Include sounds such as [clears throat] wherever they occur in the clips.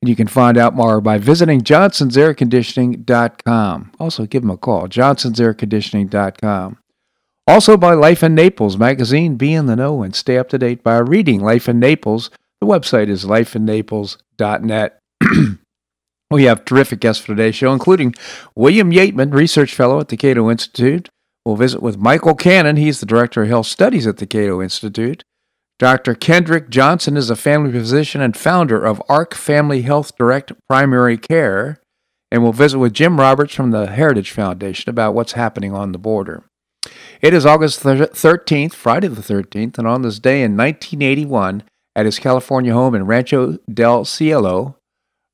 And you can find out more by visiting johnsonsairconditioning.com. Also, give them a call, johnsonsairconditioning.com. Also, by Life in Naples magazine. Be in the know and stay up to date by reading Life in Naples. The website is lifeinnaples.net. [clears throat] we have terrific guests for today's show, including William Yeatman, research fellow at the Cato Institute. We'll visit with Michael Cannon. He's the director of health studies at the Cato Institute. Dr. Kendrick Johnson is a family physician and founder of Ark Family Health Direct Primary Care. And we'll visit with Jim Roberts from the Heritage Foundation about what's happening on the border. It is August 13th, Friday the 13th, and on this day in 1981, at his California home in Rancho del Cielo,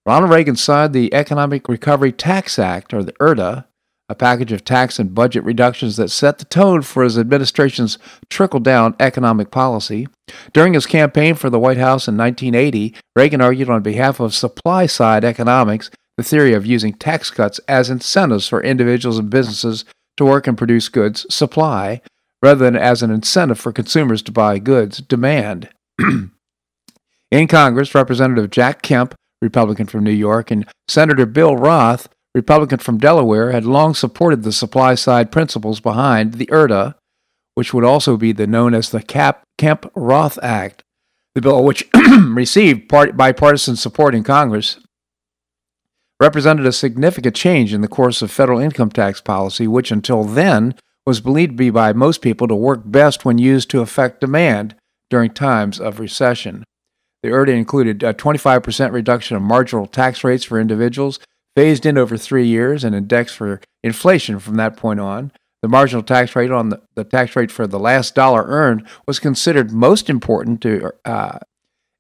Ronald Reagan signed the Economic Recovery Tax Act, or the ERTA, a package of tax and budget reductions that set the tone for his administration's trickle down economic policy. During his campaign for the White House in 1980, Reagan argued on behalf of supply side economics the theory of using tax cuts as incentives for individuals and businesses to work and produce goods supply rather than as an incentive for consumers to buy goods demand. [clears throat] in Congress, Representative Jack Kemp, Republican from New York, and Senator Bill Roth Republican from Delaware, had long supported the supply side principles behind the ERTA, which would also be the known as the Cap, Kemp Roth Act. The bill, which [clears throat] received part, bipartisan support in Congress, represented a significant change in the course of federal income tax policy, which until then was believed to be by most people to work best when used to affect demand during times of recession. The ERTA included a 25% reduction of marginal tax rates for individuals phased in over three years and indexed for inflation from that point on. The marginal tax rate on the, the tax rate for the last dollar earned was considered most important to uh,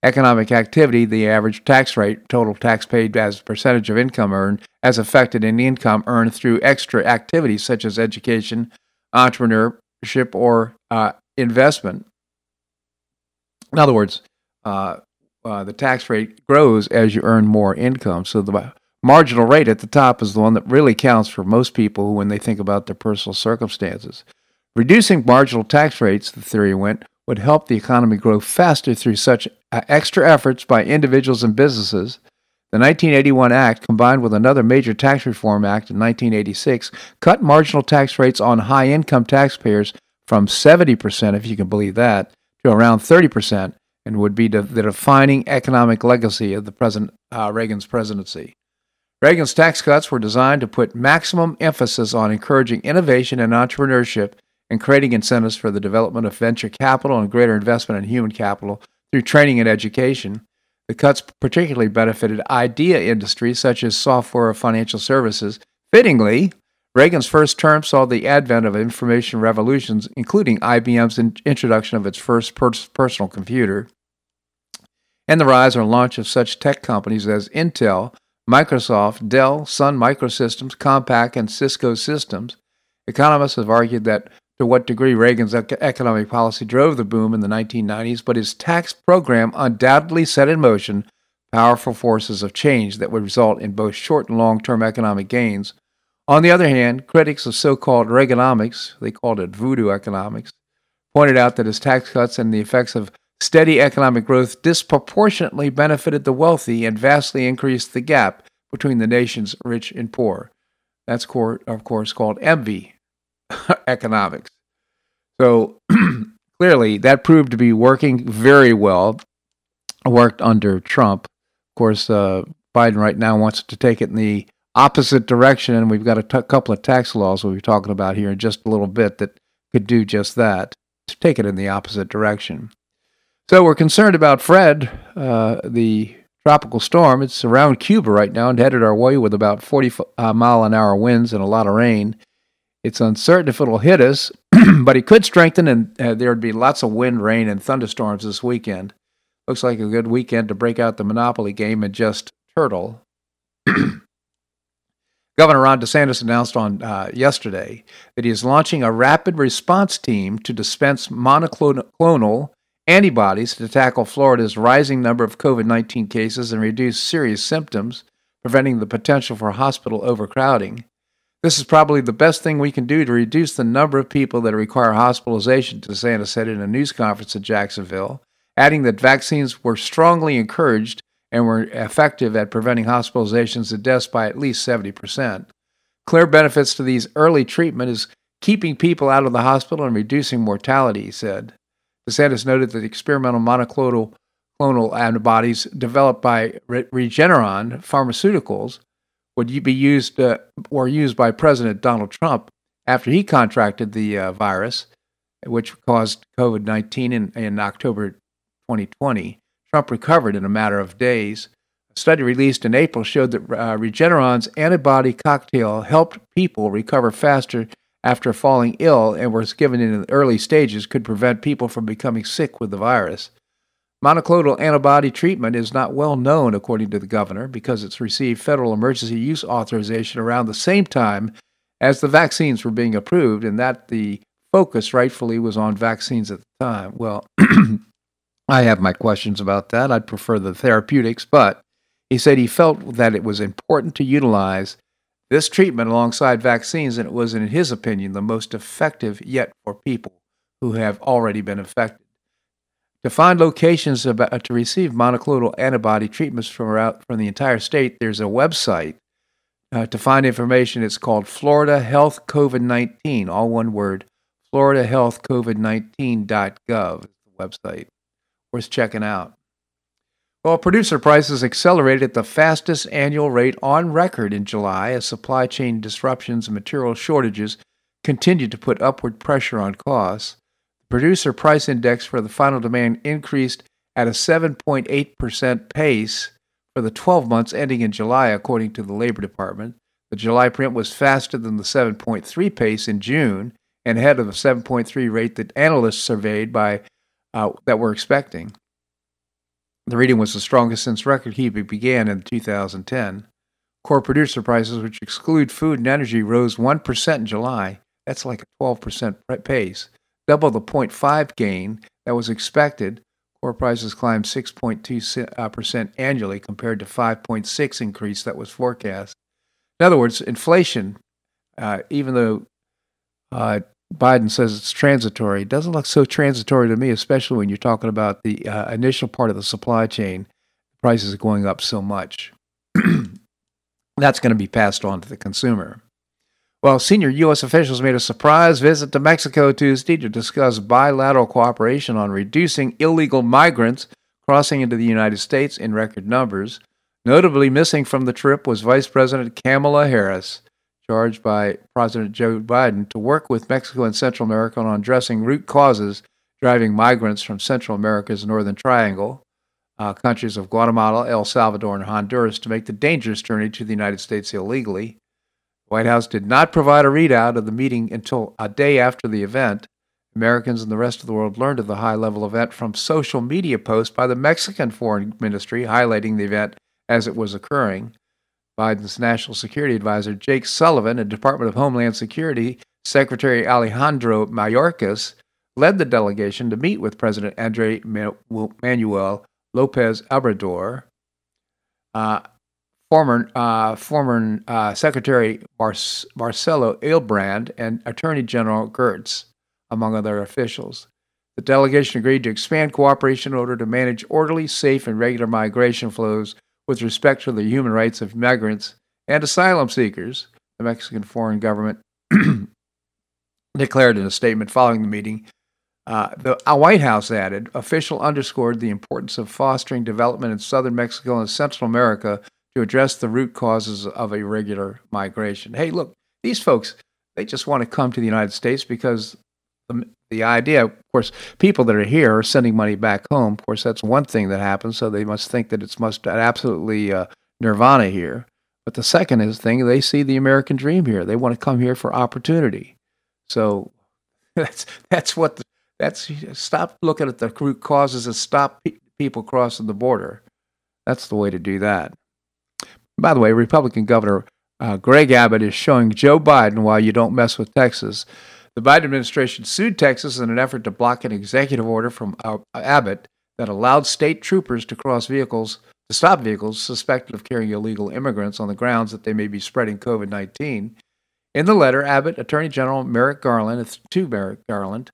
economic activity. The average tax rate, total tax paid as a percentage of income earned, as affected in income earned through extra activities such as education, entrepreneurship, or uh, investment. In other words, uh, uh, the tax rate grows as you earn more income. So the marginal rate at the top is the one that really counts for most people when they think about their personal circumstances. Reducing marginal tax rates, the theory went, would help the economy grow faster through such uh, extra efforts by individuals and businesses. The 1981 Act, combined with another major tax reform act in 1986, cut marginal tax rates on high income taxpayers from 70%, if you can believe that, to around 30%, and would be the defining economic legacy of the President uh, Reagan's presidency. Reagan's tax cuts were designed to put maximum emphasis on encouraging innovation and entrepreneurship and creating incentives for the development of venture capital and greater investment in human capital through training and education. The cuts particularly benefited idea industries such as software or financial services. Fittingly, Reagan's first term saw the advent of information revolutions, including IBM's in- introduction of its first per- personal computer, and the rise or launch of such tech companies as Intel, Microsoft, Dell, Sun Microsystems, Compaq, and Cisco Systems. Economists have argued that to what degree Reagan's economic policy drove the boom in the 1990s, but his tax program undoubtedly set in motion powerful forces of change that would result in both short and long term economic gains. On the other hand, critics of so called Reaganomics, they called it voodoo economics, pointed out that his tax cuts and the effects of Steady economic growth disproportionately benefited the wealthy and vastly increased the gap between the nation's rich and poor. That's, of course, called envy [laughs] economics. So [clears throat] clearly, that proved to be working very well. Worked under Trump. Of course, uh, Biden right now wants to take it in the opposite direction, and we've got a t- couple of tax laws we'll be talking about here in just a little bit that could do just that to take it in the opposite direction. So we're concerned about Fred, uh, the tropical storm. It's around Cuba right now and headed our way with about 40 uh, mile an hour winds and a lot of rain. It's uncertain if it'll hit us, [clears throat] but it could strengthen and uh, there'd be lots of wind, rain, and thunderstorms this weekend. Looks like a good weekend to break out the Monopoly game and just turtle. [clears throat] Governor Ron DeSantis announced on uh, yesterday that he is launching a rapid response team to dispense monoclonal antibodies to tackle Florida's rising number of COVID 19 cases and reduce serious symptoms, preventing the potential for hospital overcrowding. This is probably the best thing we can do to reduce the number of people that require hospitalization, DeSantis said in a news conference in Jacksonville, adding that vaccines were strongly encouraged and were effective at preventing hospitalizations and deaths by at least 70%. Clear benefits to these early treatment is keeping people out of the hospital and reducing mortality, he said. DeSantis noted that the experimental monoclonal clonal antibodies developed by Regeneron Pharmaceuticals would be used uh, or used by President Donald Trump after he contracted the uh, virus, which caused COVID 19 in, in October 2020. Trump recovered in a matter of days. A study released in April showed that uh, Regeneron's antibody cocktail helped people recover faster after falling ill and was given in the early stages could prevent people from becoming sick with the virus. Monoclonal antibody treatment is not well known, according to the governor, because it's received federal emergency use authorization around the same time as the vaccines were being approved, and that the focus rightfully was on vaccines at the time. Well, [clears throat] I have my questions about that. I'd prefer the therapeutics, but he said he felt that it was important to utilize this treatment alongside vaccines, and it was, in his opinion, the most effective yet for people who have already been infected. To find locations about, to receive monoclonal antibody treatments from, from the entire state, there's a website. Uh, to find information, it's called Florida Health COVID 19, all one word, floridahealthcovid19.gov, the website. Worth checking out. Well, producer prices accelerated at the fastest annual rate on record in July as supply chain disruptions and material shortages continued to put upward pressure on costs. The producer price index for the final demand increased at a 7.8% pace for the 12 months ending in July, according to the Labor Department. The July print was faster than the 7.3 pace in June and ahead of the 7.3 rate that analysts surveyed by uh, that were expecting. The reading was the strongest since record keeping began in 2010. Core producer prices, which exclude food and energy, rose 1% in July. That's like a 12% pace, double the 0.5 gain that was expected. Core prices climbed 6.2% annually compared to 5.6 increase that was forecast. In other words, inflation, uh, even though uh, Biden says it's transitory. It doesn't look so transitory to me, especially when you're talking about the uh, initial part of the supply chain. Prices are going up so much. [clears throat] That's going to be passed on to the consumer. Well, senior U.S. officials made a surprise visit to Mexico Tuesday to discuss bilateral cooperation on reducing illegal migrants crossing into the United States in record numbers. Notably missing from the trip was Vice President Kamala Harris charged by President Joe Biden to work with Mexico and Central America on addressing root causes driving migrants from Central America's Northern Triangle, uh, countries of Guatemala, El Salvador, and Honduras, to make the dangerous journey to the United States illegally. The White House did not provide a readout of the meeting until a day after the event. Americans and the rest of the world learned of the high level event from social media posts by the Mexican Foreign Ministry highlighting the event as it was occurring. Biden's national security advisor, Jake Sullivan, and Department of Homeland Security Secretary Alejandro Mayorkas led the delegation to meet with President Andre Manuel Lopez Obrador, uh, former, uh, former uh, Secretary Mar- Marcelo Ebrard, and Attorney General Gertz, among other officials. The delegation agreed to expand cooperation in order to manage orderly, safe, and regular migration flows with respect to the human rights of migrants and asylum seekers, the Mexican foreign government [clears throat] declared in a statement following the meeting. Uh, the White House added, official underscored the importance of fostering development in southern Mexico and Central America to address the root causes of irregular migration. Hey, look, these folks, they just want to come to the United States because the, the idea, of course, people that are here are sending money back home. Of course, that's one thing that happens. So they must think that it's must absolutely uh, nirvana here. But the second is thing they see the American dream here. They want to come here for opportunity. So [laughs] that's that's what the, that's stop looking at the root causes and stop pe- people crossing the border. That's the way to do that. By the way, Republican Governor Uh, Greg Abbott is showing Joe Biden why you don't mess with Texas. The Biden administration sued Texas in an effort to block an executive order from uh, Abbott that allowed state troopers to cross vehicles to stop vehicles suspected of carrying illegal immigrants on the grounds that they may be spreading COVID 19. In the letter, Abbott Attorney General Merrick Garland, to Merrick Garland,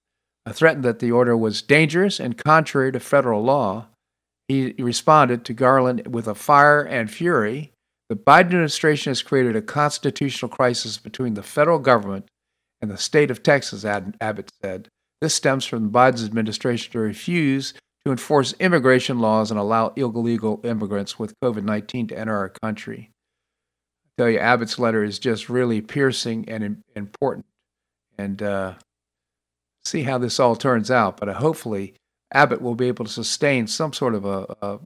uh, threatened that the order was dangerous and contrary to federal law. He responded to Garland with a fire and fury. The Biden administration has created a constitutional crisis between the federal government and the state of Texas, Abbott said. This stems from Biden's administration to refuse to enforce immigration laws and allow illegal immigrants with COVID 19 to enter our country. I tell you, Abbott's letter is just really piercing and important. And uh, see how this all turns out. But uh, hopefully, Abbott will be able to sustain some sort of a, a, a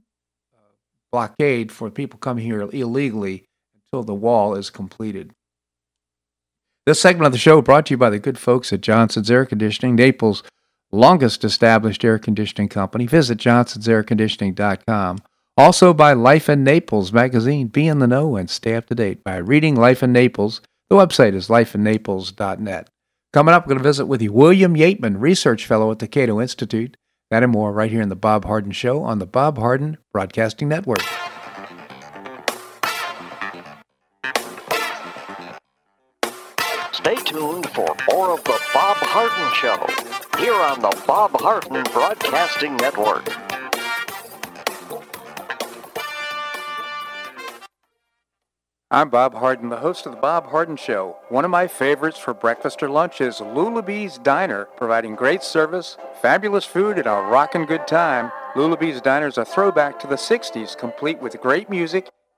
blockade for people coming here illegally until the wall is completed. This segment of the show brought to you by the good folks at Johnson's Air Conditioning, Naples' longest established air conditioning company. Visit johnsonsairconditioning.com. Also by Life in Naples magazine. Be in the know and stay up to date by reading Life in Naples. The website is lifeinnaples.net. Coming up, we're going to visit with you William Yeatman, Research Fellow at the Cato Institute. That and more right here in the Bob Harden Show on the Bob Harden Broadcasting Network. Stay tuned for more of the Bob Harden Show here on the Bob Harden Broadcasting Network. I'm Bob Harden, the host of The Bob Harden Show. One of my favorites for breakfast or lunch is Lulabee's Diner, providing great service, fabulous food, and a rockin' good time. Lulabee's Diner is a throwback to the 60s, complete with great music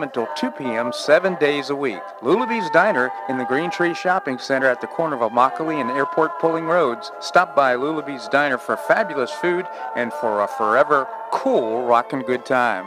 until 2 p.m. seven days a week. Lulabee's Diner in the Green Tree Shopping Center at the corner of Immokalee and Airport Pulling Roads. Stop by Lulabee's Diner for fabulous food and for a forever cool rockin' good time.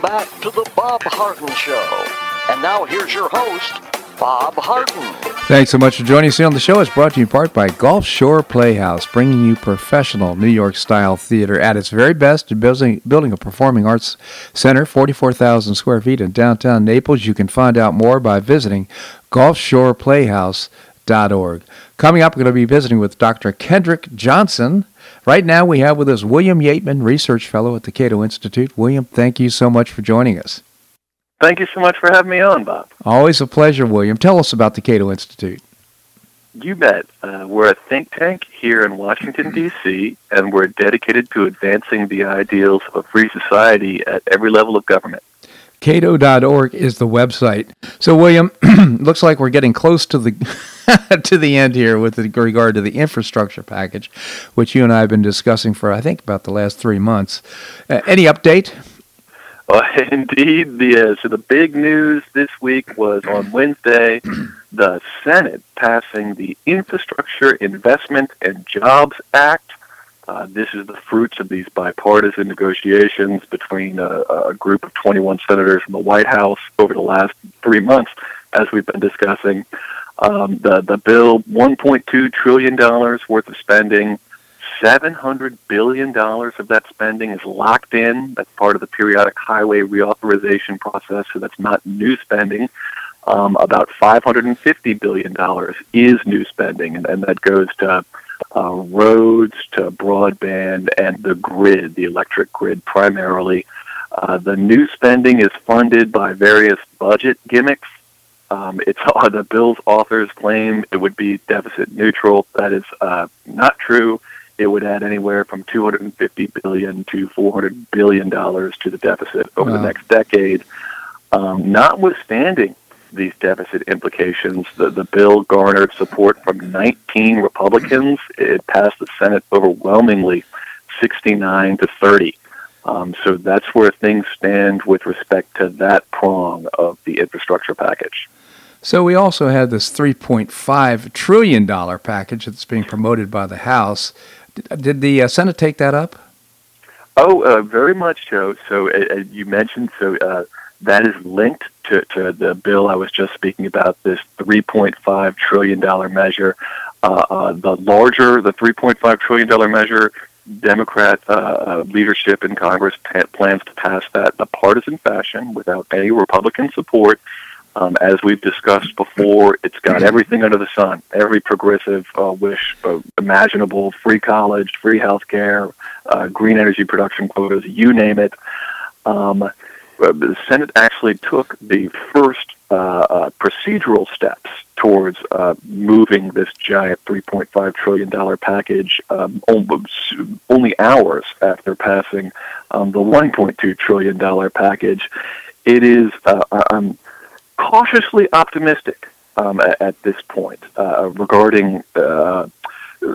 Welcome back to the Bob Harden Show. And now here's your host, Bob Harden. Thanks so much for joining us here on the show. It's brought to you in part by Gulf Shore Playhouse, bringing you professional New York style theater at its very best. Building, building a performing arts center, 44,000 square feet in downtown Naples. You can find out more by visiting gulfshoreplayhouse.org. Coming up, we're going to be visiting with Dr. Kendrick Johnson. Right now, we have with us William Yeatman, Research Fellow at the Cato Institute. William, thank you so much for joining us. Thank you so much for having me on, Bob. Always a pleasure, William. Tell us about the Cato Institute. You bet. Uh, we're a think tank here in Washington, D.C., and we're dedicated to advancing the ideals of a free society at every level of government. Cato.org is the website. So, William, [clears throat] looks like we're getting close to the [laughs] [laughs] to the end here with regard to the infrastructure package, which you and I have been discussing for I think about the last three months. Uh, any update? [laughs] Uh, indeed, the uh, so the big news this week was on Wednesday, the Senate passing the Infrastructure Investment and Jobs Act. Uh, this is the fruits of these bipartisan negotiations between a, a group of 21 senators from the White House over the last three months, as we've been discussing. Um, the the bill, 1.2 trillion dollars worth of spending, $700 billion of that spending is locked in. That's part of the periodic highway reauthorization process, so that's not new spending. Um, about $550 billion is new spending, and, and that goes to uh, roads, to broadband, and the grid, the electric grid primarily. Uh, the new spending is funded by various budget gimmicks. Um, it's [laughs] uh, the bill's authors claim it would be deficit neutral. That is uh, not true it would add anywhere from 250 billion to 400 billion dollars to the deficit over wow. the next decade. Um, notwithstanding these deficit implications, the, the bill garnered support from 19 Republicans. It passed the Senate overwhelmingly, 69 to 30. Um, so that's where things stand with respect to that prong of the infrastructure package. So we also had this $3.5 trillion package that's being promoted by the House. Did the uh, Senate take that up? Oh, uh, very much so. So uh, uh, you mentioned so uh, that is linked to, to the bill I was just speaking about. This 3.5 trillion dollar measure. Uh, the larger, the 3.5 trillion dollar measure, Democrat leadership in Congress plans to pass that in a partisan fashion without any Republican support. Um, as we've discussed before, it's got everything under the sun, every progressive uh, wish uh, imaginable, free college, free health care, uh, green energy production quotas, you name it. Um, uh, the Senate actually took the first uh, uh, procedural steps towards moving this giant $3.5 trillion package um, only hours after passing um, the $1.2 trillion package. It is, um, cautiously optimistic um, at, at, this point uh, regarding. Uh,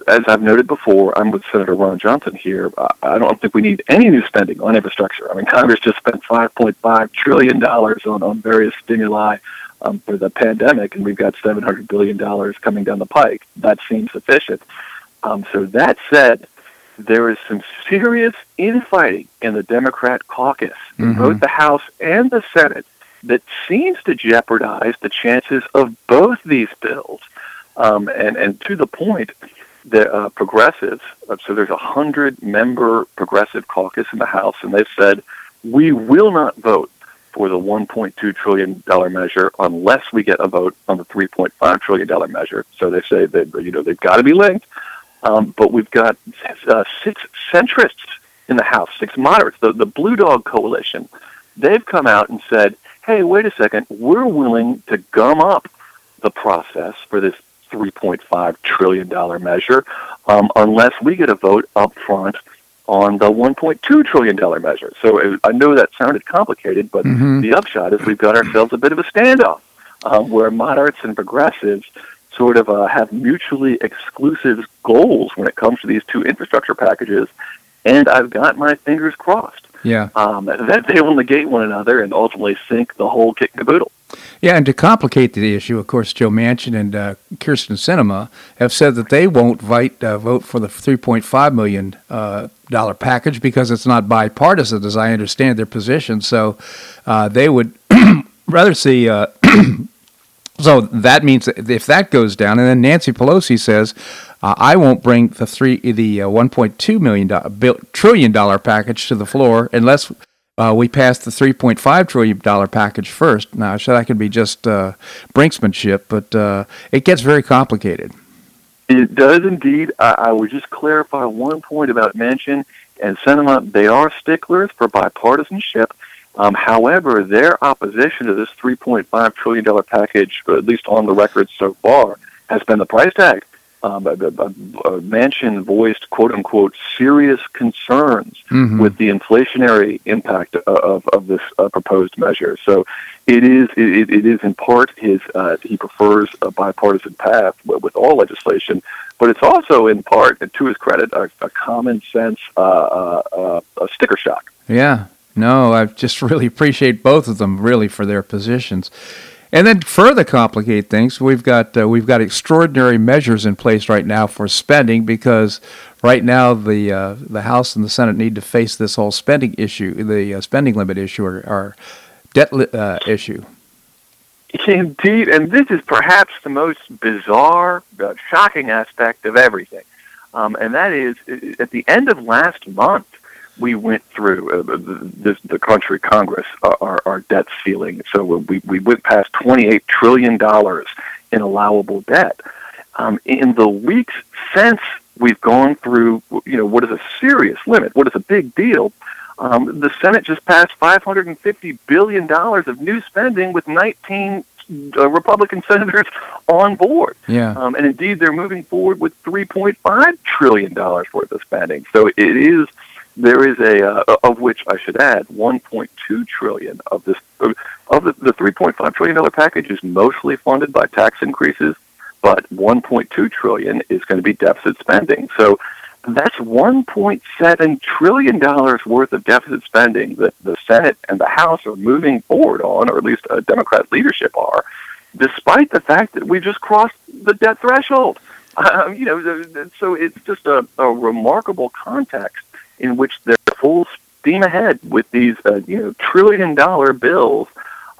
as I've noted before, I'm with Senator Ron Johnson here. I don't think we need any new spending on infrastructure. I mean, Congress just spent 5.5 trillion dollars on on various stimuli um, for the pandemic, and we've got 700 billion dollars coming down the pike. That seems sufficient. Um, so that said, there is some serious infighting in the Democrat caucus in mm-hmm. both the House and the Senate that seems to jeopardize the chances of both these bills. Um, and, and to the point, the uh, progressives, uh, so there's a hundred member progressive caucus in the House, and they've said, we will not vote for the $1.2 trillion measure unless we get a vote on the $3.5 trillion measure. So they say that, you know, they've got to be linked. Um, but we've got uh, six centrists in the House, six moderates, the, the Blue Dog Coalition. They've come out and said, hey, wait a second, we're willing to gum up the process for this $3.5 trillion measure um, unless we get a vote up front on the $1.2 trillion measure. So I know that sounded complicated, but mm-hmm. the upshot is we've got ourselves a bit of a standoff um, where moderates and progressives sort of uh, have mutually exclusive goals when it comes to these two infrastructure packages. And I've got my fingers crossed yeah. Um, that they will negate one another and ultimately sink the whole kit and caboodle. Yeah, and to complicate the issue, of course, Joe Manchin and uh, Kyrsten Sinema have said that they won't vote, uh, vote for the $3.5 million uh, dollar package because it's not bipartisan, as I understand their position. So uh, they would [clears throat] rather see. Uh, [clears throat] so that means that if that goes down, and then Nancy Pelosi says, uh, I won't bring the three the uh, 1.2 million do- trillion dollar package to the floor unless uh, we pass the 3.5 trillion dollar package first. Now, I said I could be just uh, brinksmanship, but uh, it gets very complicated. It does indeed. I, I would just clarify one point about Manchin and Sinema. They are sticklers for bipartisanship. Um, however, their opposition to this $3.5 trillion package, at least on the record so far, has been the price tag um, a, a, a Manchin voiced quote unquote serious concerns mm-hmm. with the inflationary impact of, of this uh, proposed measure. So it is it, it is in part his uh, he prefers a bipartisan path with all legislation, but it's also in part, to his credit, a, a common sense uh, uh, uh, a sticker shock. Yeah, No, I just [laughs] really appreciate both of them really for their positions. And then further complicate things, we've got uh, we've got extraordinary measures in place right now for spending because right now the uh, the House and the Senate need to face this whole spending issue, the uh, spending limit issue or, or debt li- uh, issue. Indeed, and this is perhaps the most bizarre, uh, shocking aspect of everything, um, and that is at the end of last month we went through uh, the, the country Congress uh, our, our debt ceiling. So we we went past twenty eight trillion dollars in allowable debt. Um, in the weeks since we've gone through, you know, what is a serious limit, what is a big deal. Um, the Senate just passed five hundred and fifty billion dollars of new spending with nineteen uh, Republican [laughs] senators on board. Yeah. Um, and indeed, they're moving forward with $3.5 trillion worth of spending. So it is there is a uh, of which I should add 1.2 trillion of this of the, the 3.5 trillion dollar package is mostly funded by tax increases, but 1.2 trillion is going to be deficit spending. So that's 1.7 trillion dollars worth of deficit spending that the Senate and the House are moving forward on, or at least a Democrat leadership are, despite the fact that we just crossed the debt threshold. [laughs] Um, you know, so it's just a, a remarkable context in which they're full steam ahead with these, uh, you know, trillion dollar bills,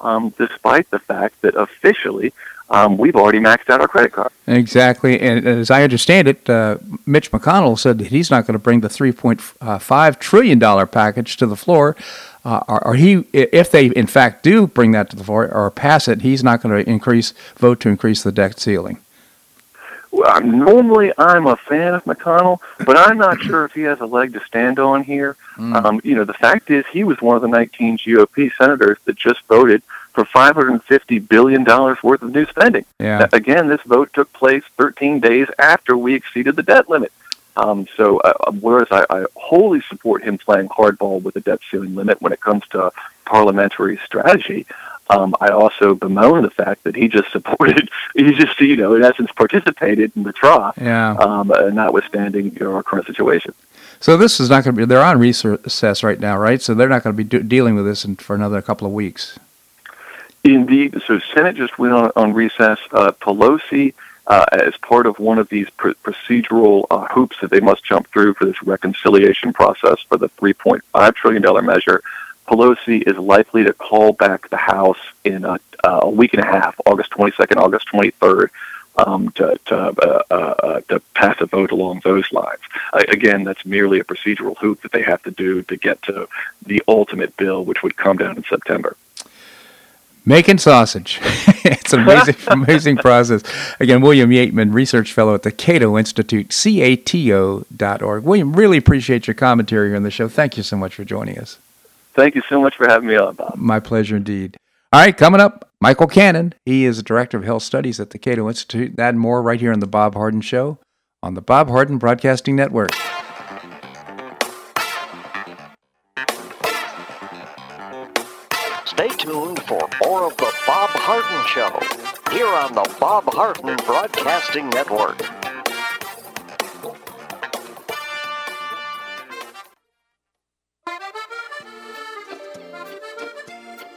um, despite the fact that officially um, we've already maxed out our credit card. Exactly, and as I understand it, uh, Mitch McConnell said that he's not going to bring the 3.5 trillion dollar package to the floor. Uh, or, or, he, if they in fact do bring that to the floor or pass it, he's not going to increase vote to increase the debt ceiling. Well, normally I'm a fan of McConnell, but I'm not sure if he has a leg to stand on here. Mm. Um, you know, the fact is he was one of the 19 GOP senators that just voted for 550 billion dollars worth of new spending. Yeah. Again, this vote took place 13 days after we exceeded the debt limit. Um, so, uh, whereas I, I wholly support him playing hardball with the debt ceiling limit when it comes to parliamentary strategy, um, I also bemoan the fact that he just supported, [laughs] he just, you know, in essence, participated in the trough, yeah. um, uh, notwithstanding our current situation. So this is not going to be, they're on recess right now, right? So they're not going to be do- dealing with this in, for another couple of weeks. Indeed. So Senate just went on, on recess. Uh, Pelosi, uh, as part of one of these pr- procedural uh, hoops that they must jump through for this reconciliation process for the $3.5 trillion measure, Pelosi is likely to call back the House in a, a week and a half, August 22nd, August 23rd, um, to to, uh, uh, uh, to pass a vote along those lines. Again, that's merely a procedural hoop that they have to do to get to the ultimate bill, which would come down in September. Making sausage. [laughs] it's an amazing, [laughs] amazing process. Again, William Yeatman, Research Fellow at the Cato Institute, cato.org. William, really appreciate your commentary here on the show. Thank you so much for joining us. Thank you so much for having me on, Bob. My pleasure indeed. All right, coming up, Michael Cannon. He is the Director of Health Studies at the Cato Institute. That and more right here on The Bob Harden Show on the Bob Harden Broadcasting Network. Stay tuned for more of The Bob Harden Show here on the Bob Harden Broadcasting Network.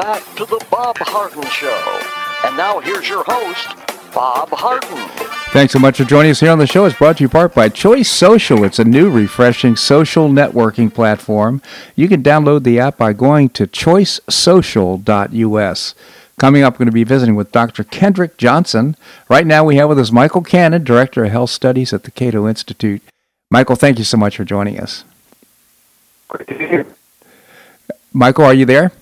Back to the Bob Harden Show. And now here's your host, Bob Harden. Thanks so much for joining us here on the show. It's brought to you part by Choice Social. It's a new, refreshing social networking platform. You can download the app by going to choicesocial.us. Coming up, we're going to be visiting with Dr. Kendrick Johnson. Right now, we have with us Michael Cannon, Director of Health Studies at the Cato Institute. Michael, thank you so much for joining us. Great to hear. Michael, are you there?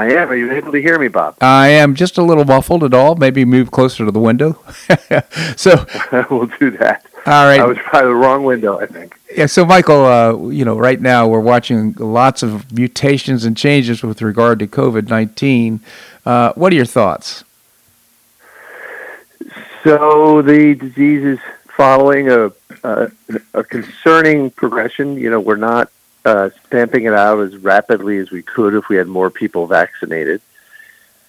I am. Are you able to hear me, Bob? I am just a little muffled at all. Maybe move closer to the window. [laughs] so [laughs] we'll do that. All right. I was probably the wrong window, I think. Yeah. So, Michael, uh, you know, right now we're watching lots of mutations and changes with regard to COVID nineteen. Uh, what are your thoughts? So the disease is following a, a, a concerning progression. You know, we're not uh, stamping it out as rapidly as we could if we had more people vaccinated.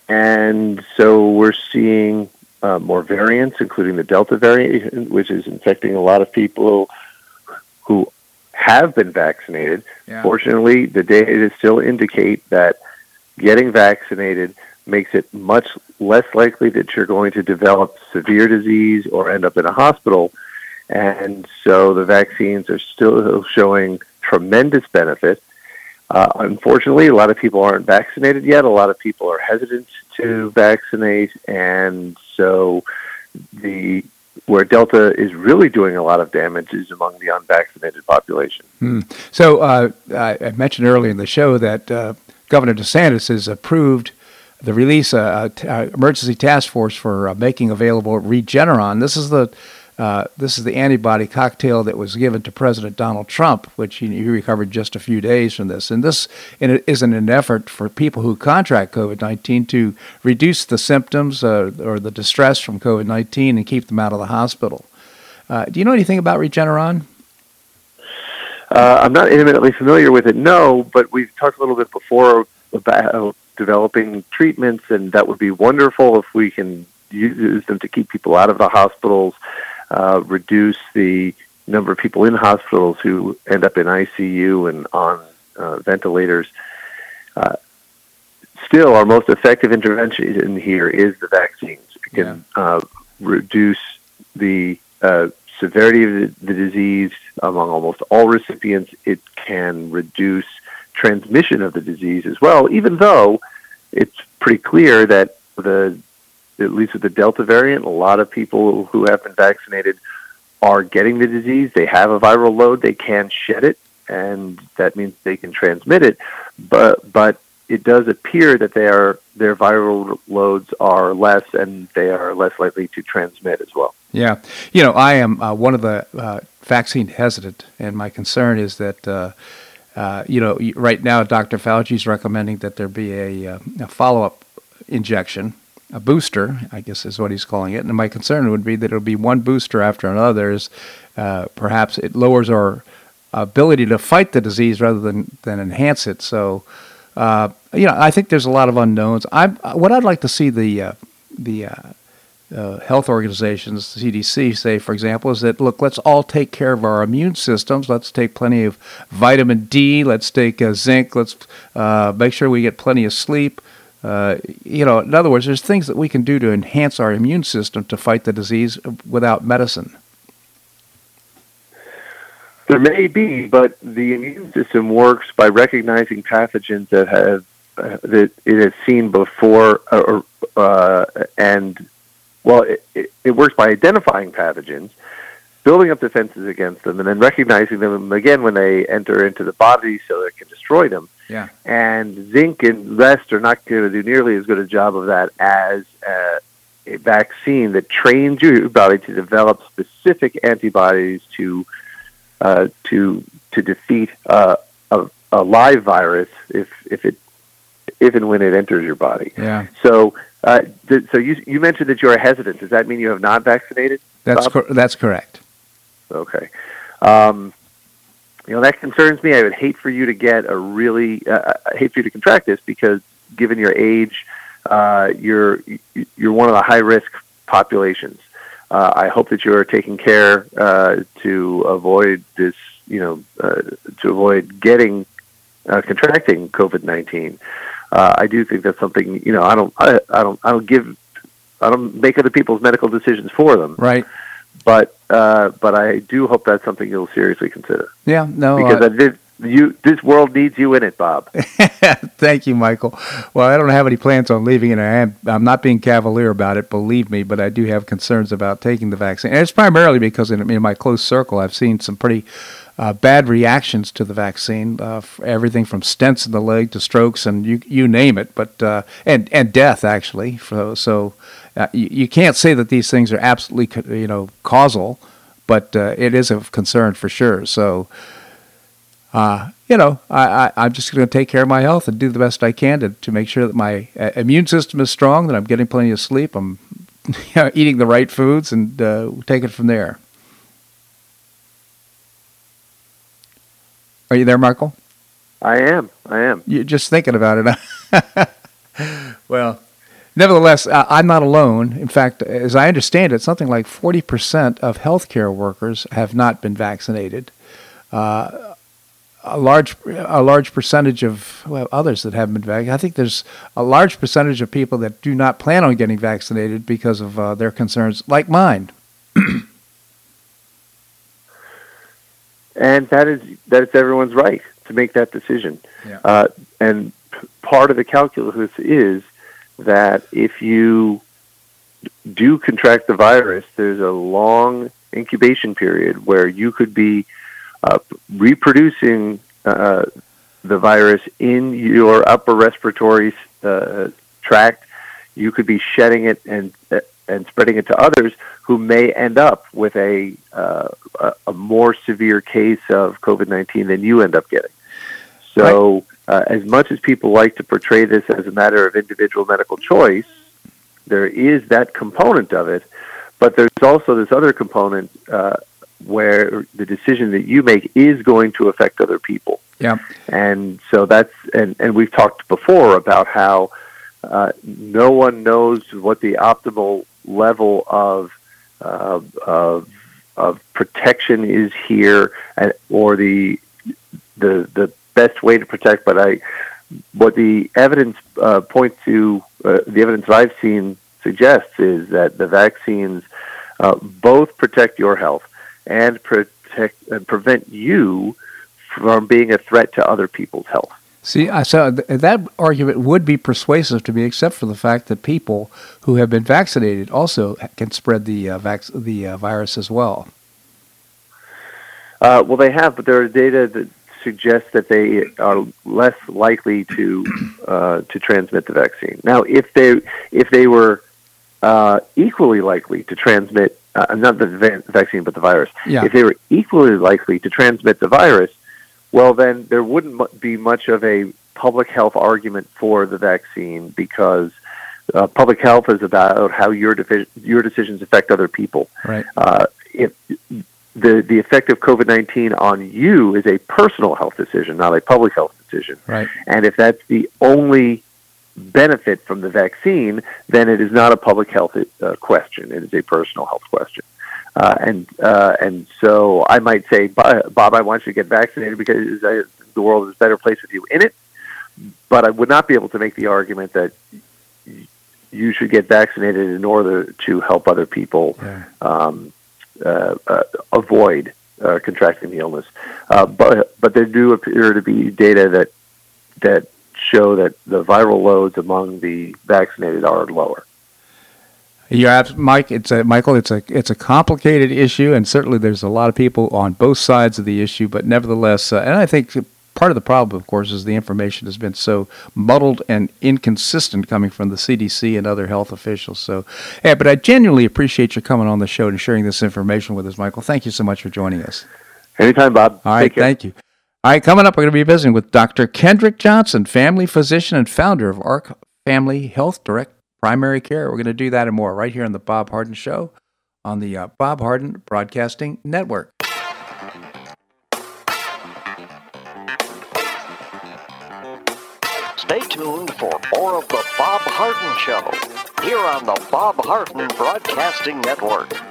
And so we're seeing uh, more variants, including the Delta variant, which is infecting a lot of people who have been vaccinated. Yeah. Fortunately, the data still indicate that getting vaccinated makes it much less likely that you're going to develop severe disease or end up in a hospital. And so the vaccines are still showing tremendous benefit. Uh, unfortunately, a lot of people aren't vaccinated yet. A lot of people are hesitant to vaccinate, and so the where Delta is really doing a lot of damage is among the unvaccinated population. Hmm. So uh, I mentioned earlier in the show that uh, Governor DeSantis has approved the release of an emergency task force for uh, making available Regeneron. This is the uh, this is the antibody cocktail that was given to President Donald Trump, which he, he recovered just a few days from this. And this is an effort for people who contract COVID 19 to reduce the symptoms uh, or the distress from COVID 19 and keep them out of the hospital. Uh, do you know anything about Regeneron? Uh, I'm not intimately familiar with it, no, but we've talked a little bit before about developing treatments, and that would be wonderful if we can use them to keep people out of the hospitals uh, reduce the number of people in hospitals who end up in ICU and on uh, ventilators. Uh, still, our most effective intervention in here is the vaccines. It can yeah. Uh, reduce the uh, severity of the, the disease among almost all recipients. It can reduce transmission of the disease as well, even though it's pretty clear that the at least with the Delta variant, a lot of people who have been vaccinated are getting the disease. They have a viral load. They can shed it, and that means they can transmit it. But but it does appear that they are their viral loads are less, and they are less likely to transmit as well. Yeah, you know, I am uh, one of the uh, vaccine hesitant, and my concern is that. Uh, uh, you know, right now, Dr. Fauci is recommending that there be a, uh, a follow-up injection a booster, I guess is what he's calling it. And my concern would be that it'll be one booster after another. Is uh, perhaps it lowers our ability to fight the disease rather than than enhance it. So, uh, you know, I think there's a lot of unknowns. I what I'd like to see the uh, the uh, uh, health organizations, the CDC, say, for example, is that look, let's all take care of our immune systems. Let's take plenty of vitamin D. Let's take uh, zinc. Let's make sure we get plenty of sleep. Uh, you know, in other words, there's things that we can do to enhance our immune system to fight the disease without medicine. There may be, but the immune system works by recognizing pathogens that have uh, that it has seen before, uh, uh and well, it, it, it, works by identifying pathogens building up defenses against them, and then recognizing them again when they enter into the body so they can destroy them. Yeah. And zinc and rest are not going to do nearly as good a job of that as uh, a vaccine that trains your body to develop specific antibodies to uh, to to defeat uh, a, a live virus if if it if and when it enters your body. Yeah. So uh, th- so you you mentioned that you are hesitant. Does that mean you have not vaccinated? That's cor- that's correct. Okay. Um, you know that concerns me. I would hate for you to get a really uh, I hate for you to contract this because given your age, uh, you're you're one of the high risk populations. Uh, I hope that you are taking care uh, to avoid this. You know, uh, to avoid getting uh, contracting COVID nineteen. Uh, I do think that's something. You know, I don't. I, I don't. I don't give. I don't make other people's medical decisions for them Right. But uh, but I do hope that's something you'll seriously consider Yeah. No. because uh, I did, you this world needs you in it, Bob. [laughs] Thank you, Michael. Well, I don't have any plans on leaving and I am, I'm not being cavalier about it, believe me, but I do have concerns about taking the vaccine. And it's primarily because in, in my close circle, I've seen some pretty uh, bad reactions to the vaccine. Uh, everything from stents in the leg to strokes and you you name it, but uh, and and death actually. So, so uh, you, you can't say that these things are absolutely you know causal, but uh, it is of concern for sure. So uh, you know, I, I, I'm just going to take care of my health and do the best I can to, to make sure that my immune system is strong, that I'm getting plenty of sleep, I'm [laughs] you know, eating the right foods, and take it from there. Are you there, Michael? I am. I am. You're just thinking about it. [laughs] well, nevertheless, uh, I'm not alone. In fact, as I understand it, something like 40% of healthcare workers have not been vaccinated. Uh, a large, a large percentage of well, others that haven't been vaccinated. I think there's a large percentage of people that do not plan on getting vaccinated because of uh, their concerns, like mine. And that is that is everyone's right to make that decision. Yeah. Uh, and p- part of the calculus is that if you do contract the virus, there's a long incubation period where you could be uh, reproducing uh, the virus in your upper respiratory uh, tract. You could be shedding it and and spreading it to others who may end up with a uh, a, more severe case of COVID nineteen than you end up getting. So, uh, as much as people like to portray this as a matter of individual medical choice, there is that component of it, but there's also this other component uh, where the decision that you make is going to affect other people. Yeah. And so that's and and we've talked before about how uh, no one knows what the optimal level of uh, of of protection is here, and, or the the the best way to protect. But I, what the evidence uh, points to, uh, the evidence that I've seen suggests is that the vaccines uh, both protect your health and protect and prevent you from being a threat to other people's health. See, I saw that argument would be persuasive to me, except for the fact that people who have been vaccinated also can spread the uh, vac- the uh, virus as well. Uh, well, they have, but there are data that suggests that they are less likely to uh, to transmit the vaccine. Now, if they if they were uh, equally likely to transmit uh, not the va- vaccine but the virus, Yeah. if they were equally likely to transmit the virus, well, then there wouldn't be much of a public health argument for the vaccine because uh, public health is about how your defi- your decisions affect other people. Right. Uh, if the the effect of COVID nineteen on you is a personal health decision, not a public health decision. Right. And if that's the only benefit from the vaccine, then it is not a public health uh, question. It is a personal health question. Uh, and uh, and so I might say, Bob, I want you to get vaccinated because I, the world is a better place with you in it. But I would not be able to make the argument that you should get vaccinated in order to help other people Yeah. um, uh, uh, avoid uh, contracting the illness. Uh, but but there do appear to be data that that show that the viral loads among the vaccinated are lower. Yeah, Mike. It's a Michael. It's a it's a complicated issue, and certainly there's a lot of people on both sides of the issue. But nevertheless, uh, and I think part of the problem, of course, is the information has been so muddled and inconsistent coming from the CDC and other health officials. So, yeah, but I genuinely appreciate you coming on the show and sharing this information with us, Michael. Thank you so much for joining us. Anytime, Bob. All right, thank you. All right, coming up, we're going to be visiting with Dr. Kendrick Johnson, family physician and founder of Ark Family Health Direct Primary Care. We're going to do that and more right here on the Bob Harden Show on the uh, Bob Harden Broadcasting Network. Stay tuned for more of the Bob Harden Show here on the Bob Harden Broadcasting Network.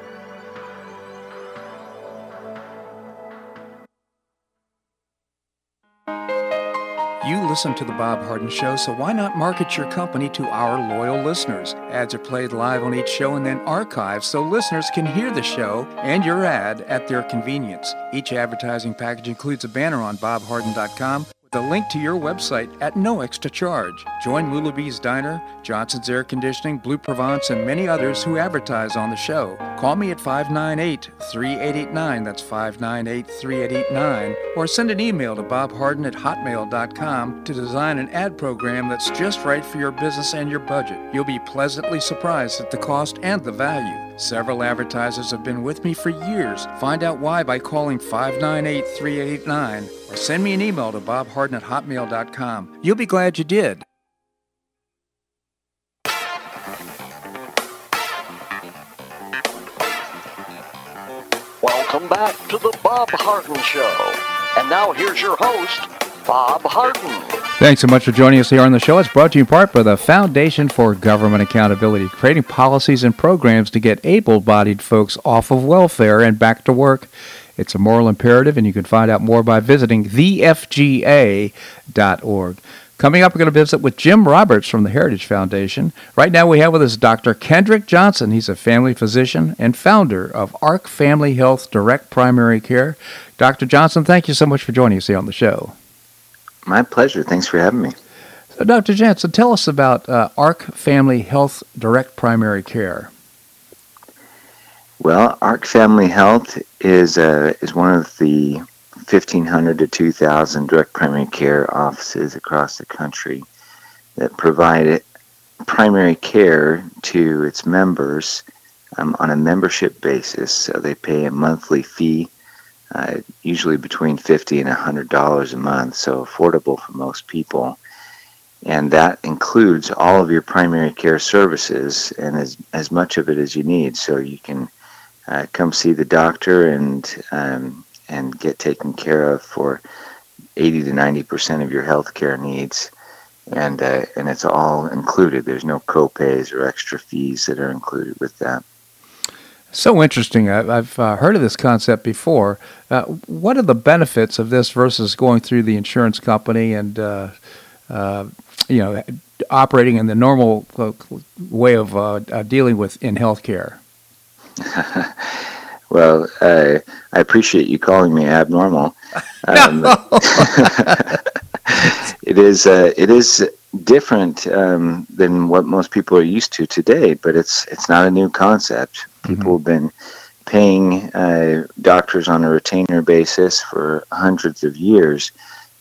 Listen to The Bob Harden Show, so why not market your company to our loyal listeners? Ads are played live on each show and then archived so listeners can hear the show and your ad at their convenience. Each advertising package includes a banner on bobharden.com the link to your website at no extra charge. Join Lulabee's Diner, Johnson's Air Conditioning, Bleu Provence, and many others who advertise on the show. Call me at 598 3889, that's 598 3889, or send an email to bobharden at hotmail.com to design an ad program that's just right for your business and your budget. You'll be pleasantly surprised at the cost and the value. Several advertisers have been with me for years. Find out why by calling 598 3889 or send me an email to bobharden at hotmail.com. You'll be glad you did. Welcome back to the Bob Harden Show. And now here's your host, Bob Harden. Thanks so much for joining us here on the show. It's brought to you in part by the Foundation for Government Accountability, creating policies and programs to get able bodied folks off of welfare and back to work. It's a moral imperative, and you can find out more by visiting thefga.org. Coming up, we're going to visit with Jim Roberts from the Heritage Foundation. Right now, we have with us Dr. Kendrick Johnson. He's a family physician and founder of Ark Family Health Direct Primary Care. Dr. Johnson, thank you so much for joining us here on the show. My pleasure. Thanks for having me. So, Dr. Johnson, tell us about uh, Ark Family Health Direct Primary Care. Well, Ark Family Health is uh, is one of the 1,500 to 2,000 direct primary care offices across the country that provide primary care to its members um, on a membership basis. So they pay a monthly fee uh, usually between fifty and hundred dollars a month, so affordable for most people. And that includes all of your primary care services and as as much of it as you need, so you can uh, come see the doctor and um, and get taken care of for eighty to ninety percent of your health care needs. And uh, and it's all included. There's no copays or extra fees that are included with that. So interesting. I've uh, heard of this concept before. Uh, what are the benefits of this versus going through the insurance company and, uh, uh you know, operating in the normal way of dealing with in healthcare? [laughs] well, I appreciate you calling me abnormal. [laughs] Um, [laughs] it is. it is different um, than what most people are used to today, but it's it's not a new concept. People mm-hmm. have been paying uh, doctors on a retainer basis for hundreds of years,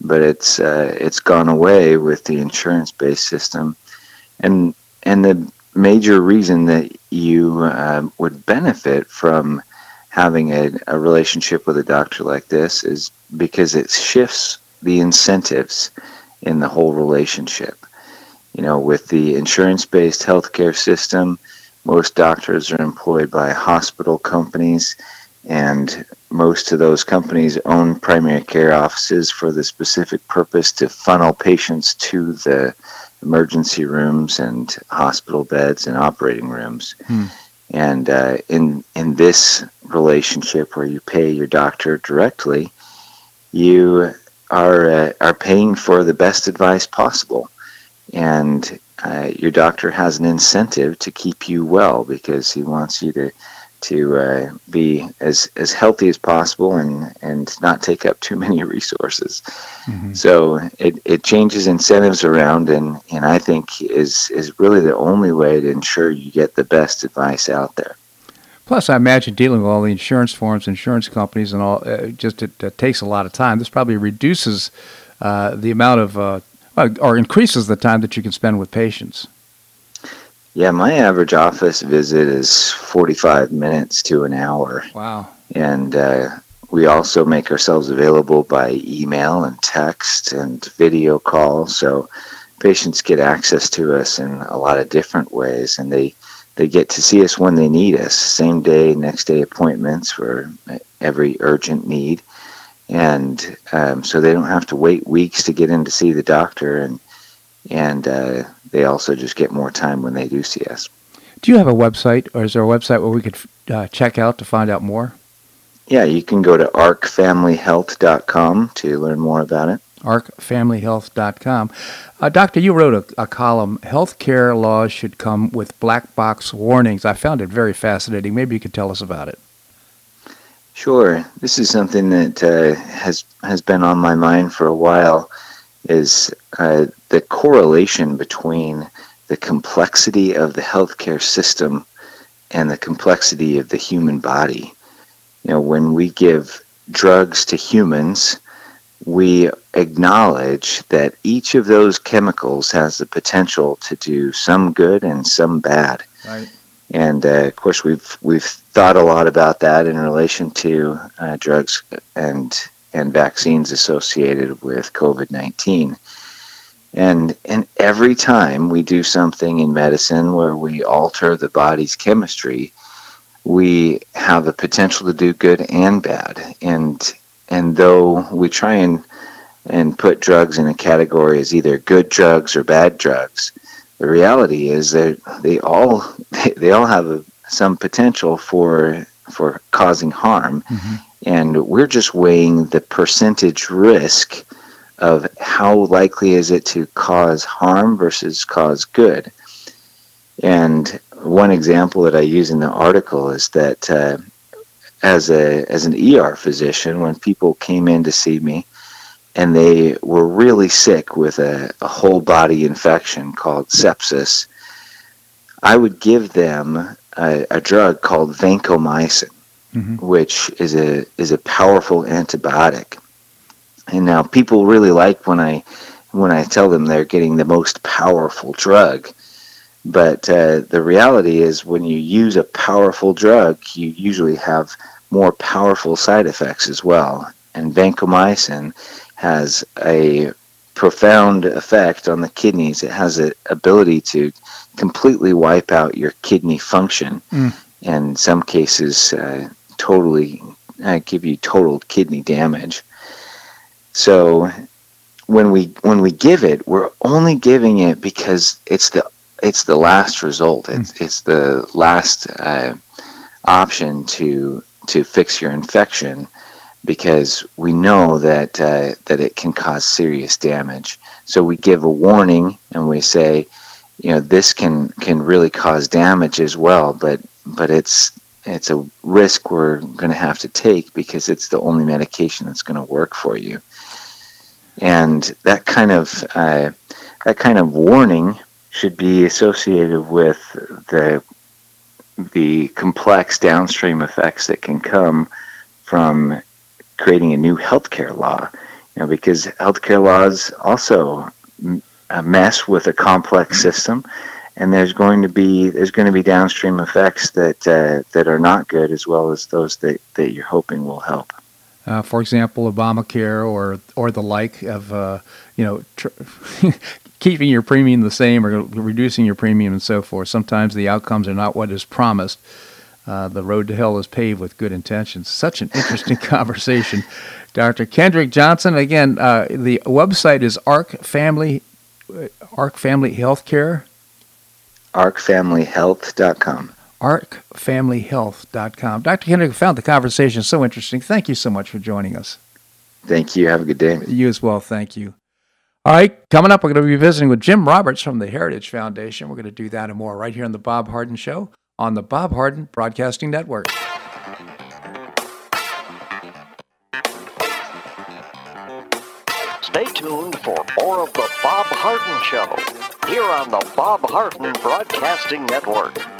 but it's uh, it's gone away with the insurance-based system, and and the major reason that you uh, would benefit from having a, a relationship with a doctor like this is because it shifts the incentives in the whole relationship. You know, with the insurance based healthcare system, most doctors are employed by hospital companies, and most of those companies own primary care offices for the specific purpose to funnel patients to the emergency rooms and hospital beds and operating rooms. Hmm. And uh, in in this relationship where you pay your doctor directly, you are uh, are paying for the best advice possible, and uh, your doctor has an incentive to keep you well because he wants you to to uh, be as as healthy as possible and and not take up too [laughs] many resources. Mm-hmm. So it, it changes incentives around, and and I think is is really the only way to ensure you get the best advice out there. Plus, I imagine dealing with all the insurance forms, insurance companies, and all uh, just it, it, takes a lot of time. This probably reduces uh, the amount of uh, or increases the time that you can spend with patients. Yeah, my average office visit is 45 minutes to an hour. Wow. And uh, we also make ourselves available by email and text and video call. So patients get access to us in a lot of different ways and they, they get to see us when they need us. Same day, next day appointments for every urgent need. And um, so they don't have to wait weeks to get in to see the doctor. And, and uh, they also just get more time when they do see us. Do you have a website, or is there a website where we could uh, check out to find out more? Yeah, you can go to arcfamilyhealth.com to learn more about it. arcfamilyhealth.com. Uh, doctor, you wrote a, a column, Healthcare Laws Should Come with Black Box Warnings. I found it very fascinating. Maybe you could tell us about it. Sure. This is something that uh, has has been on my mind for a while is uh, the correlation between the complexity of the healthcare system and the complexity of the human body. You know, when we give drugs to humans, we acknowledge that each of those chemicals has the potential to do some good and some bad. Right. And uh, of course, we've we've thought a lot about that in relation to uh, drugs and and vaccines associated with COVID 19. And, and every time we do something in medicine where we alter the body's chemistry, we have the potential to do good and bad. And, and though we try and, and put drugs in a category as either good drugs or bad drugs, the reality is that they all, [laughs] they, all have a, some potential for, for causing harm. Mm-hmm and we're just weighing the percentage risk of how likely is it to cause harm versus cause good. And one example that I use in the article is that uh, as a as an ER physician, when people came in to see me and they were really sick with a, a whole body infection called sepsis, I would give them a, a drug called vancomycin mm-hmm. which is a is a powerful antibiotic. And now people really like when I when I tell them they're getting the most powerful drug. But uh, the reality is, when you use a powerful drug, you usually have more powerful side effects as well. And vancomycin has a profound effect on the kidneys. It has an ability to completely wipe out your kidney function. Mm. In some cases, uh, totally uh, give you total kidney damage. So when we when we give it, we're only giving it because it's the it's the last result. It's it's the last uh, option to to fix your infection because we know that uh, that it can cause serious damage. So we give a warning and we say, you know, this can can really cause damage as well. But but it's it's a risk we're going to have to take because it's the only medication that's going to work for you. And that kind of uh, that kind of warning should be associated with the the complex downstream effects that can come from creating a new healthcare law. You know, because healthcare laws also mess with a complex system and there's going to be there's going to be downstream effects that uh, that are not good as well as those that, that you're hoping will help. Uh, for example, Obamacare or or the like of uh, you know tr- [laughs] keeping your premium the same or reducing your premium and so forth. Sometimes the outcomes are not what is promised. Uh, the road to hell is paved with good intentions. Such an interesting [laughs] conversation. Dr. Kendrick Johnson, again, uh, the website is Ark Family, uh, Ark Family Healthcare. ArcFamilyHealth.com. ArcFamilyHealth.com. Dr. Kendrick found the conversation so interesting. Thank you so much for joining us. Thank you. Have a good day. You as well. Thank you. All right, coming up, we're going to be visiting with Jim Roberts from the Heritage Foundation. We're going to do that and more right here on the Bob Harden Show on the Bob Harden Broadcasting Network. Stay tuned for more of the Bob Harden Show here on the Bob Harden Broadcasting Network.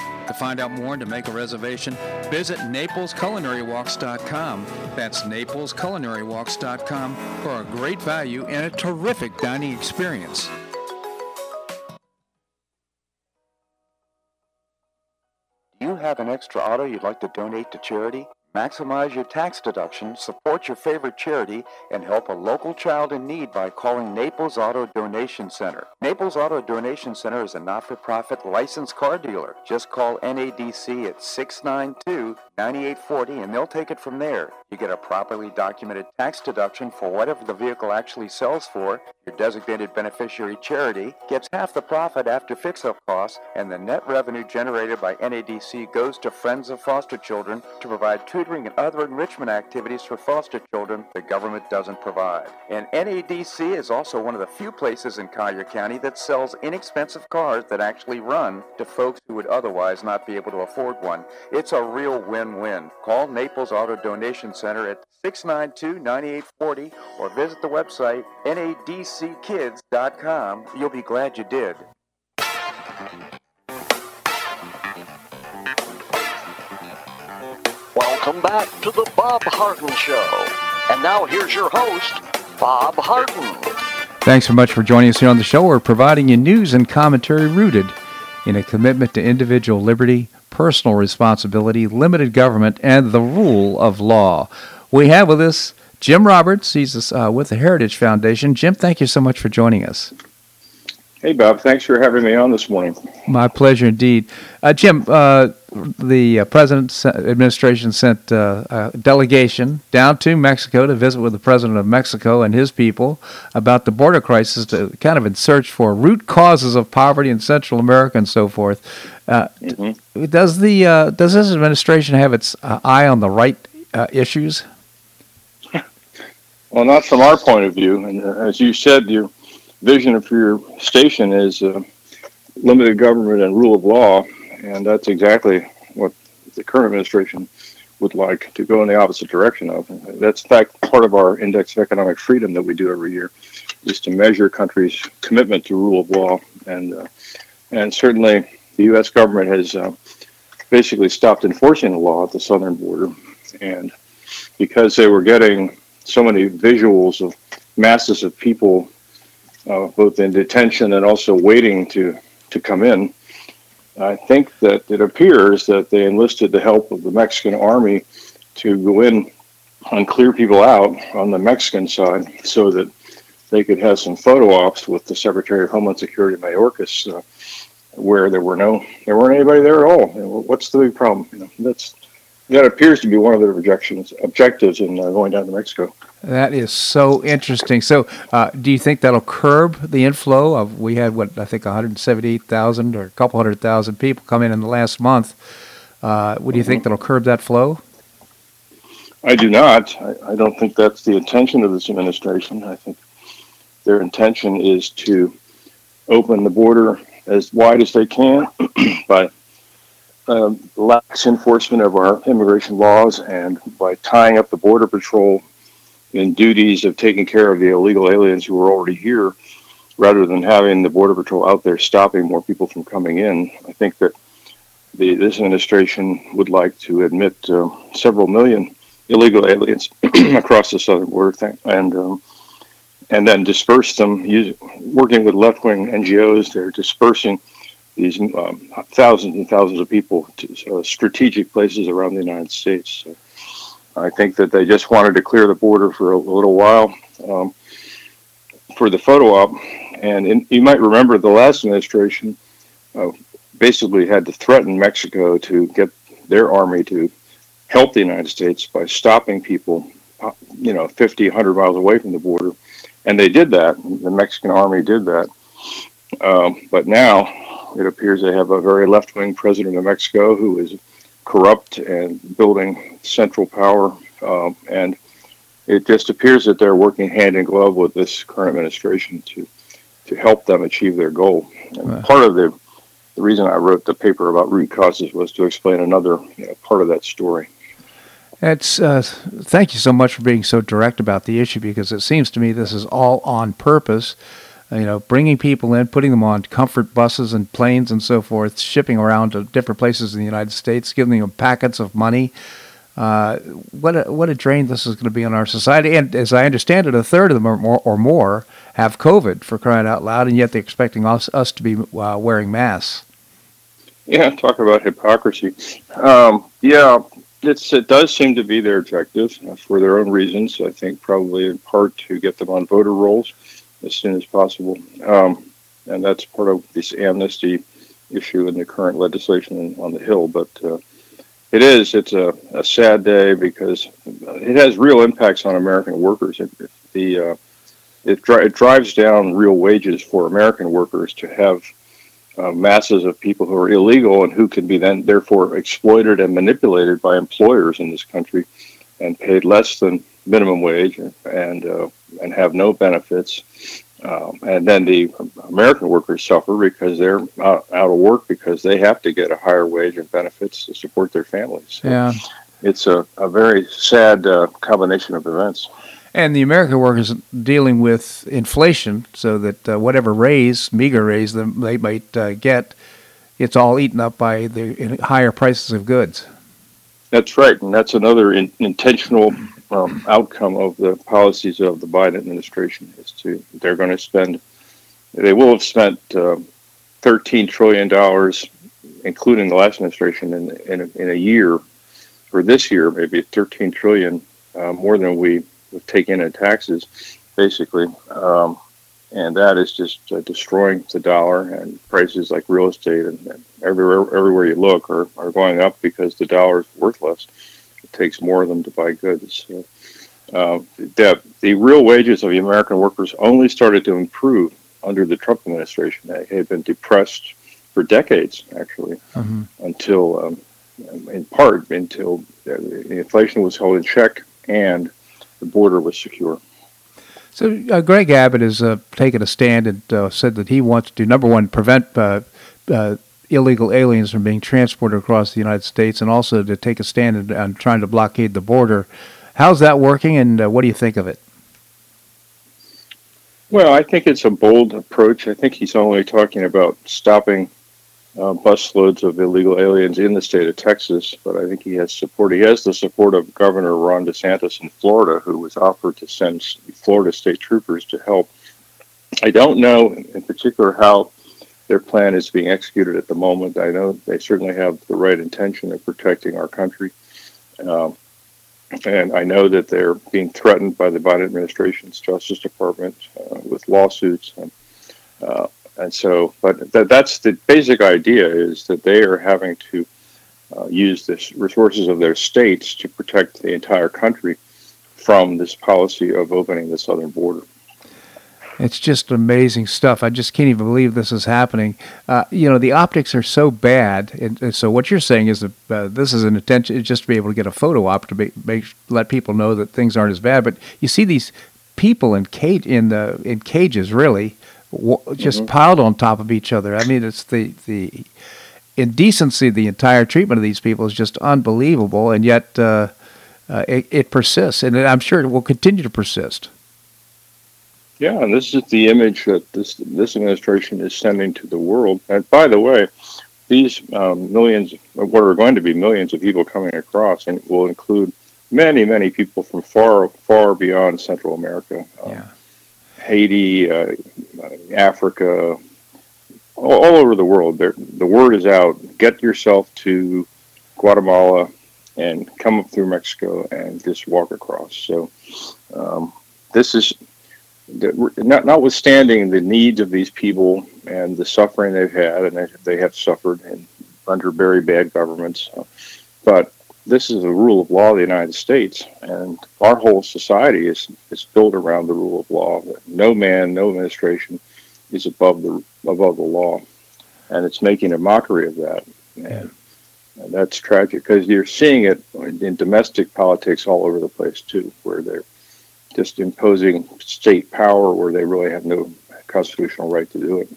To find out more and to make a reservation, visit NaplesCulinaryWalks.com. That's NaplesCulinaryWalks.com for a great value and a terrific dining experience. Do you have an extra auto you'd like to donate to charity? Maximize your tax deduction, support your favorite charity, and help a local child in need by calling Naples Auto Donation Center. Naples Auto Donation Center is a not-for-profit licensed car dealer. Just call NADC at 692-9840 and they'll take it from there. You get a properly documented tax deduction for whatever the vehicle actually sells for. Your designated beneficiary charity gets half the profit after fix-up costs, and the net revenue generated by NADC goes to Friends of Foster Children to provide tutoring and other enrichment activities for foster children the government doesn't provide. And NADC is also one of the few places in Collier County that sells inexpensive cars that actually run to folks who would otherwise not be able to afford one. It's a real win-win. Call Naples Auto Donation Center at 692-9840 or visit the website nadckids.com. You'll be glad you did. Welcome back to the Bob Harden Show. And now here's your host, Bob Harden. Thanks so much for joining us here on the show. We're providing you news and commentary rooted in a commitment to individual liberty, personal responsibility, limited government, and the rule of law. We have with us Jim Roberts. He's uh, with the Heritage Foundation. Jim, thank you so much for joining us. Hey, Bob. Thanks for having me on this morning. My pleasure indeed. Uh, Jim, uh, the uh, president's administration sent uh, a delegation down to Mexico to visit with the president of Mexico and his people about the border crisis, to kind of in search for root causes of poverty in Central America and so forth. Uh, mm-hmm. Does the uh, does this administration have its eye on the right issues? Well, not from our point of view, and as you said, your vision for your station is limited government and rule of law, and that's exactly what the current administration would like to go in the opposite direction of. That's in fact part of our index of economic freedom that we do every year, is to measure countries' commitment to rule of law, and uh, and certainly the U.S. government has uh, basically stopped enforcing the law at the southern border, and because they were getting so many visuals of masses of people, uh, both in detention and also waiting to to come in. I think that it appears that they enlisted the help of the Mexican army to go in and clear people out on the Mexican side so that they could have some photo ops with the Secretary of Homeland Security Mayorkas, uh, where there were no, there weren't anybody there at all. What's the big problem? You know, that's that appears to be one of their objections, objectives in uh, going down to Mexico. That is so interesting. So, uh, do you think that'll curb the inflow of? We had what I think 178,000 or a couple hundred thousand people come in in the last month. Uh, what do you mm-hmm. think that'll curb that flow? I do not. I, I, don't think that's the intention of this administration. I think their intention is to open the border as wide as they can [clears throat] by um, lax enforcement of our immigration laws and by tying up the Border Patrol in duties of taking care of the illegal aliens who are already here rather than having the Border Patrol out there stopping more people from coming in. I think that the, this administration would like to admit uh, several million illegal aliens [clears throat] across the southern border and um, and then disperse them working with left-wing NGOs. They're dispersing these um, thousands and thousands of people to uh, strategic places around the United States. So I think that they just wanted to clear the border for a little while um, for the photo op. And in, you might remember the last administration uh, basically had to threaten Mexico to get their army to help the United States by stopping people, uh, you know, 50, 100 miles away from the border. And they did that. The Mexican army did that. Um, but now it appears they have a very left wing president of Mexico who is corrupt and building central power. Um, and it just appears that they're working hand in glove with this current administration to to help them achieve their goal. And part of the the reason I wrote the paper about root causes was to explain another you know, part of that story. It's uh, thank you so much for being so direct about the issue because it seems to me this is all on purpose. You know, bringing people in, putting them on comfort buses and planes and so forth, shipping around to different places in the United States, giving them packets of money. Uh, what a, what a drain this is going to be on our society. And as I understand it, a third of them or more, or more have COVID for crying out loud, and yet they're expecting us, us to be uh, wearing masks. Yeah, talk about hypocrisy. Um, yeah, it's it does seem to be their objective uh, for their own reasons. I think probably in part to get them on voter rolls as soon as possible, um, and that's part of this amnesty issue in the current legislation on the Hill. But uh, it is it's a, a, sad day because it has real impacts on American workers. It, the uh, it, dri- it drives down real wages for American workers to have uh, masses of people who are illegal and who can be then therefore exploited and manipulated by employers in this country and paid less than minimum wage and uh, and have no benefits. Um, and then the American workers suffer because they're out, out, of work because they have to get a higher wage and benefits to support their families. So yeah. It's a, a very sad uh, combination of events. And the American workers dealing with inflation, so that uh, whatever raise, meager raise they might uh, get, it's all eaten up by the higher prices of goods. That's right, and that's another in, intentional um, outcome of the policies of the Biden administration. Is to they're going to spend, they will have spent uh, thirteen trillion dollars, including the last administration, in in a, in a year, or this year maybe thirteen trillion uh, more than we would take in in taxes, basically. Um, and that is just uh, destroying the dollar and prices like real estate and, and, everywhere everywhere you look are, are going up because the dollar is worthless. It takes more of them to buy goods. So, uh, the, the real wages of the American workers only started to improve under the Trump administration. They had been depressed for decades, actually, mm-hmm. until, um, in part, until the inflation was held in check and the border was secure. So uh, Greg Abbott has uh, taken a stand and uh, said that he wants to number one prevent uh, uh, illegal aliens from being transported across the United States, and also to take a stand on trying to blockade the border. How's that working, and uh, what do you think of it? Well, I think it's a bold approach. I think he's only talking about stopping uh, busloads of illegal aliens in the state of Texas, but I think he has support. He has the support of Governor Ron DeSantis in Florida, who was offered to send Florida state troopers to help. I don't know in particular how their plan is being executed at the moment. I know they certainly have the right intention of protecting our country. Um, and I know that they're being threatened by the Biden administration's Justice Department uh, with lawsuits. And, uh, and so, but that, that's the basic idea is that they are having to uh, use the resources of their states to protect the entire country from this policy of opening the southern border. It's just amazing stuff. I just can't even believe this is happening. Uh, you know, the optics are so bad, and, and so what you're saying is that uh, this is an attention just to be able to get a photo op to make, make let people know that things aren't as bad. But you see these people in cage in the in cages, really, just mm-hmm. piled on top of each other. I mean, it's the the indecency, the entire treatment of these people is just unbelievable, and yet uh, uh, it, it persists, and I'm sure it will continue to persist. Yeah, and this is the image that this this administration is sending to the world. And by the way, these um, millions, what are going to be millions of people coming across, and will include many, many people from far, far beyond Central America, um, yeah. Haiti, uh, Africa, all, all, over the world. The word is out. Get yourself to Guatemala and come up through Mexico and just walk across. So um, this is not, notwithstanding the needs of these people and the suffering they've had, and they, they have suffered in, under very bad governments, uh, but this is the rule of law of the United States, and our whole society is is built around the rule of law. No man, no administration is above the above the law, and it's making a mockery of that, and, and that's tragic because you're seeing it in domestic politics all over the place too, where they're just imposing state power where they really have no constitutional right to do it.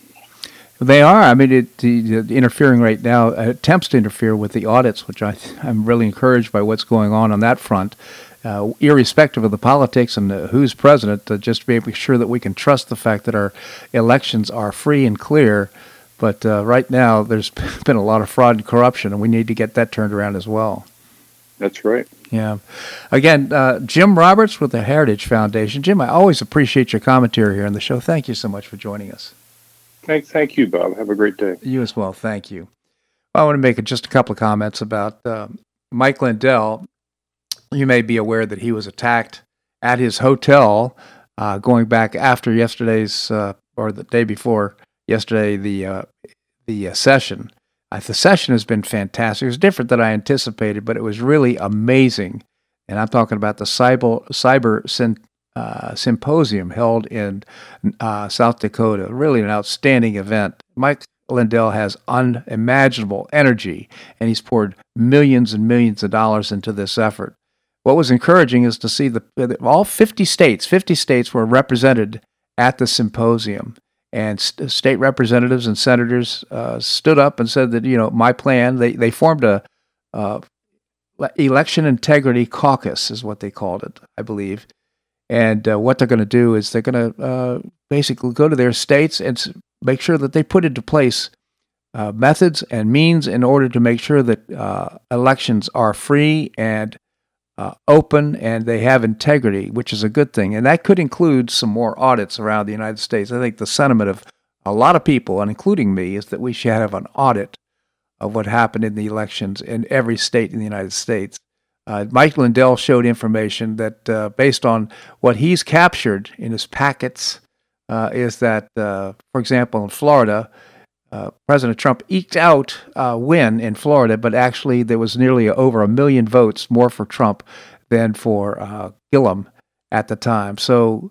They are. I mean, it, the, the interfering right now attempts to interfere with the audits, which I, I'm really encouraged by what's going on on that front. Uh, irrespective of the politics and uh, who's president, uh, just to be sure that we can trust the fact that our elections are free and clear. But uh, right now, there's [laughs] been a lot of fraud and corruption, and we need to get that turned around as well. That's right. Yeah. Again, uh, Jim Roberts with the Heritage Foundation. Jim, I always appreciate your commentary here on the show. Thank you so much for joining us. Thank, thank you, Bob. Have a great day. You as well. Thank you. I want to make just a couple of comments about uh, Mike Lindell. You may be aware that he was attacked at his hotel uh, going back after yesterday's uh, or the day before yesterday the uh, the uh, session. Uh, the session has been fantastic. It was different than I anticipated, but it was really amazing. And I'm talking about the cyber cyber uh, symposium held in uh, South Dakota. Really an outstanding event. Mike Lindell has unimaginable energy, and he's poured millions and millions of dollars into this effort. What was encouraging is to see the all 50 states, 50 states were represented at the symposium, and st- state representatives and senators uh, stood up and said that you know my plan. They they formed a uh, election integrity caucus, is what they called it, I believe and uh, what they're going to do is they're going to uh, basically go to their states and make sure that they put into place uh, methods and means in order to make sure that uh, elections are free and uh, open and they have integrity, which is a good thing. And that could include some more audits around the United States. I think the sentiment of a lot of people, and including me, is that we should have an audit of what happened in the elections in every state in the United States. Uh, Mike Lindell showed information that, uh, based on what he's captured in his packets, uh, is that, uh, for example, in Florida, uh, President Trump eked out a win in Florida, but actually there was nearly over a million votes more for Trump than for uh, Gillum at the time. So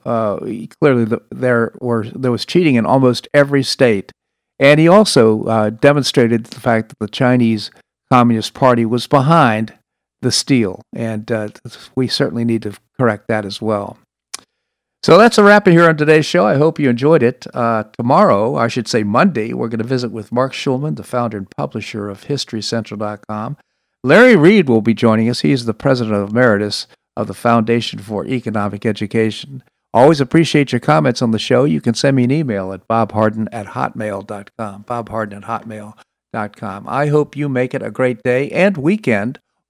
clearly, the, there were there was cheating in almost every state, and he also demonstrated the fact that the Chinese Communist Party was behind the steal. and uh, we certainly need to correct that as well. So that's a wrap here on today's show. I hope you enjoyed it. Uh, tomorrow, I should say Monday, we're going to visit with Marc Schulman, the founder and publisher of HistoryCentral.com. Larry Reed will be joining us. He's the president of emeritus of the Foundation for Economic Education. Always appreciate your comments on the show. You can send me an email at bobharden at hotmail.com. Bobharden at hotmail.com. I hope you make it a great day and weekend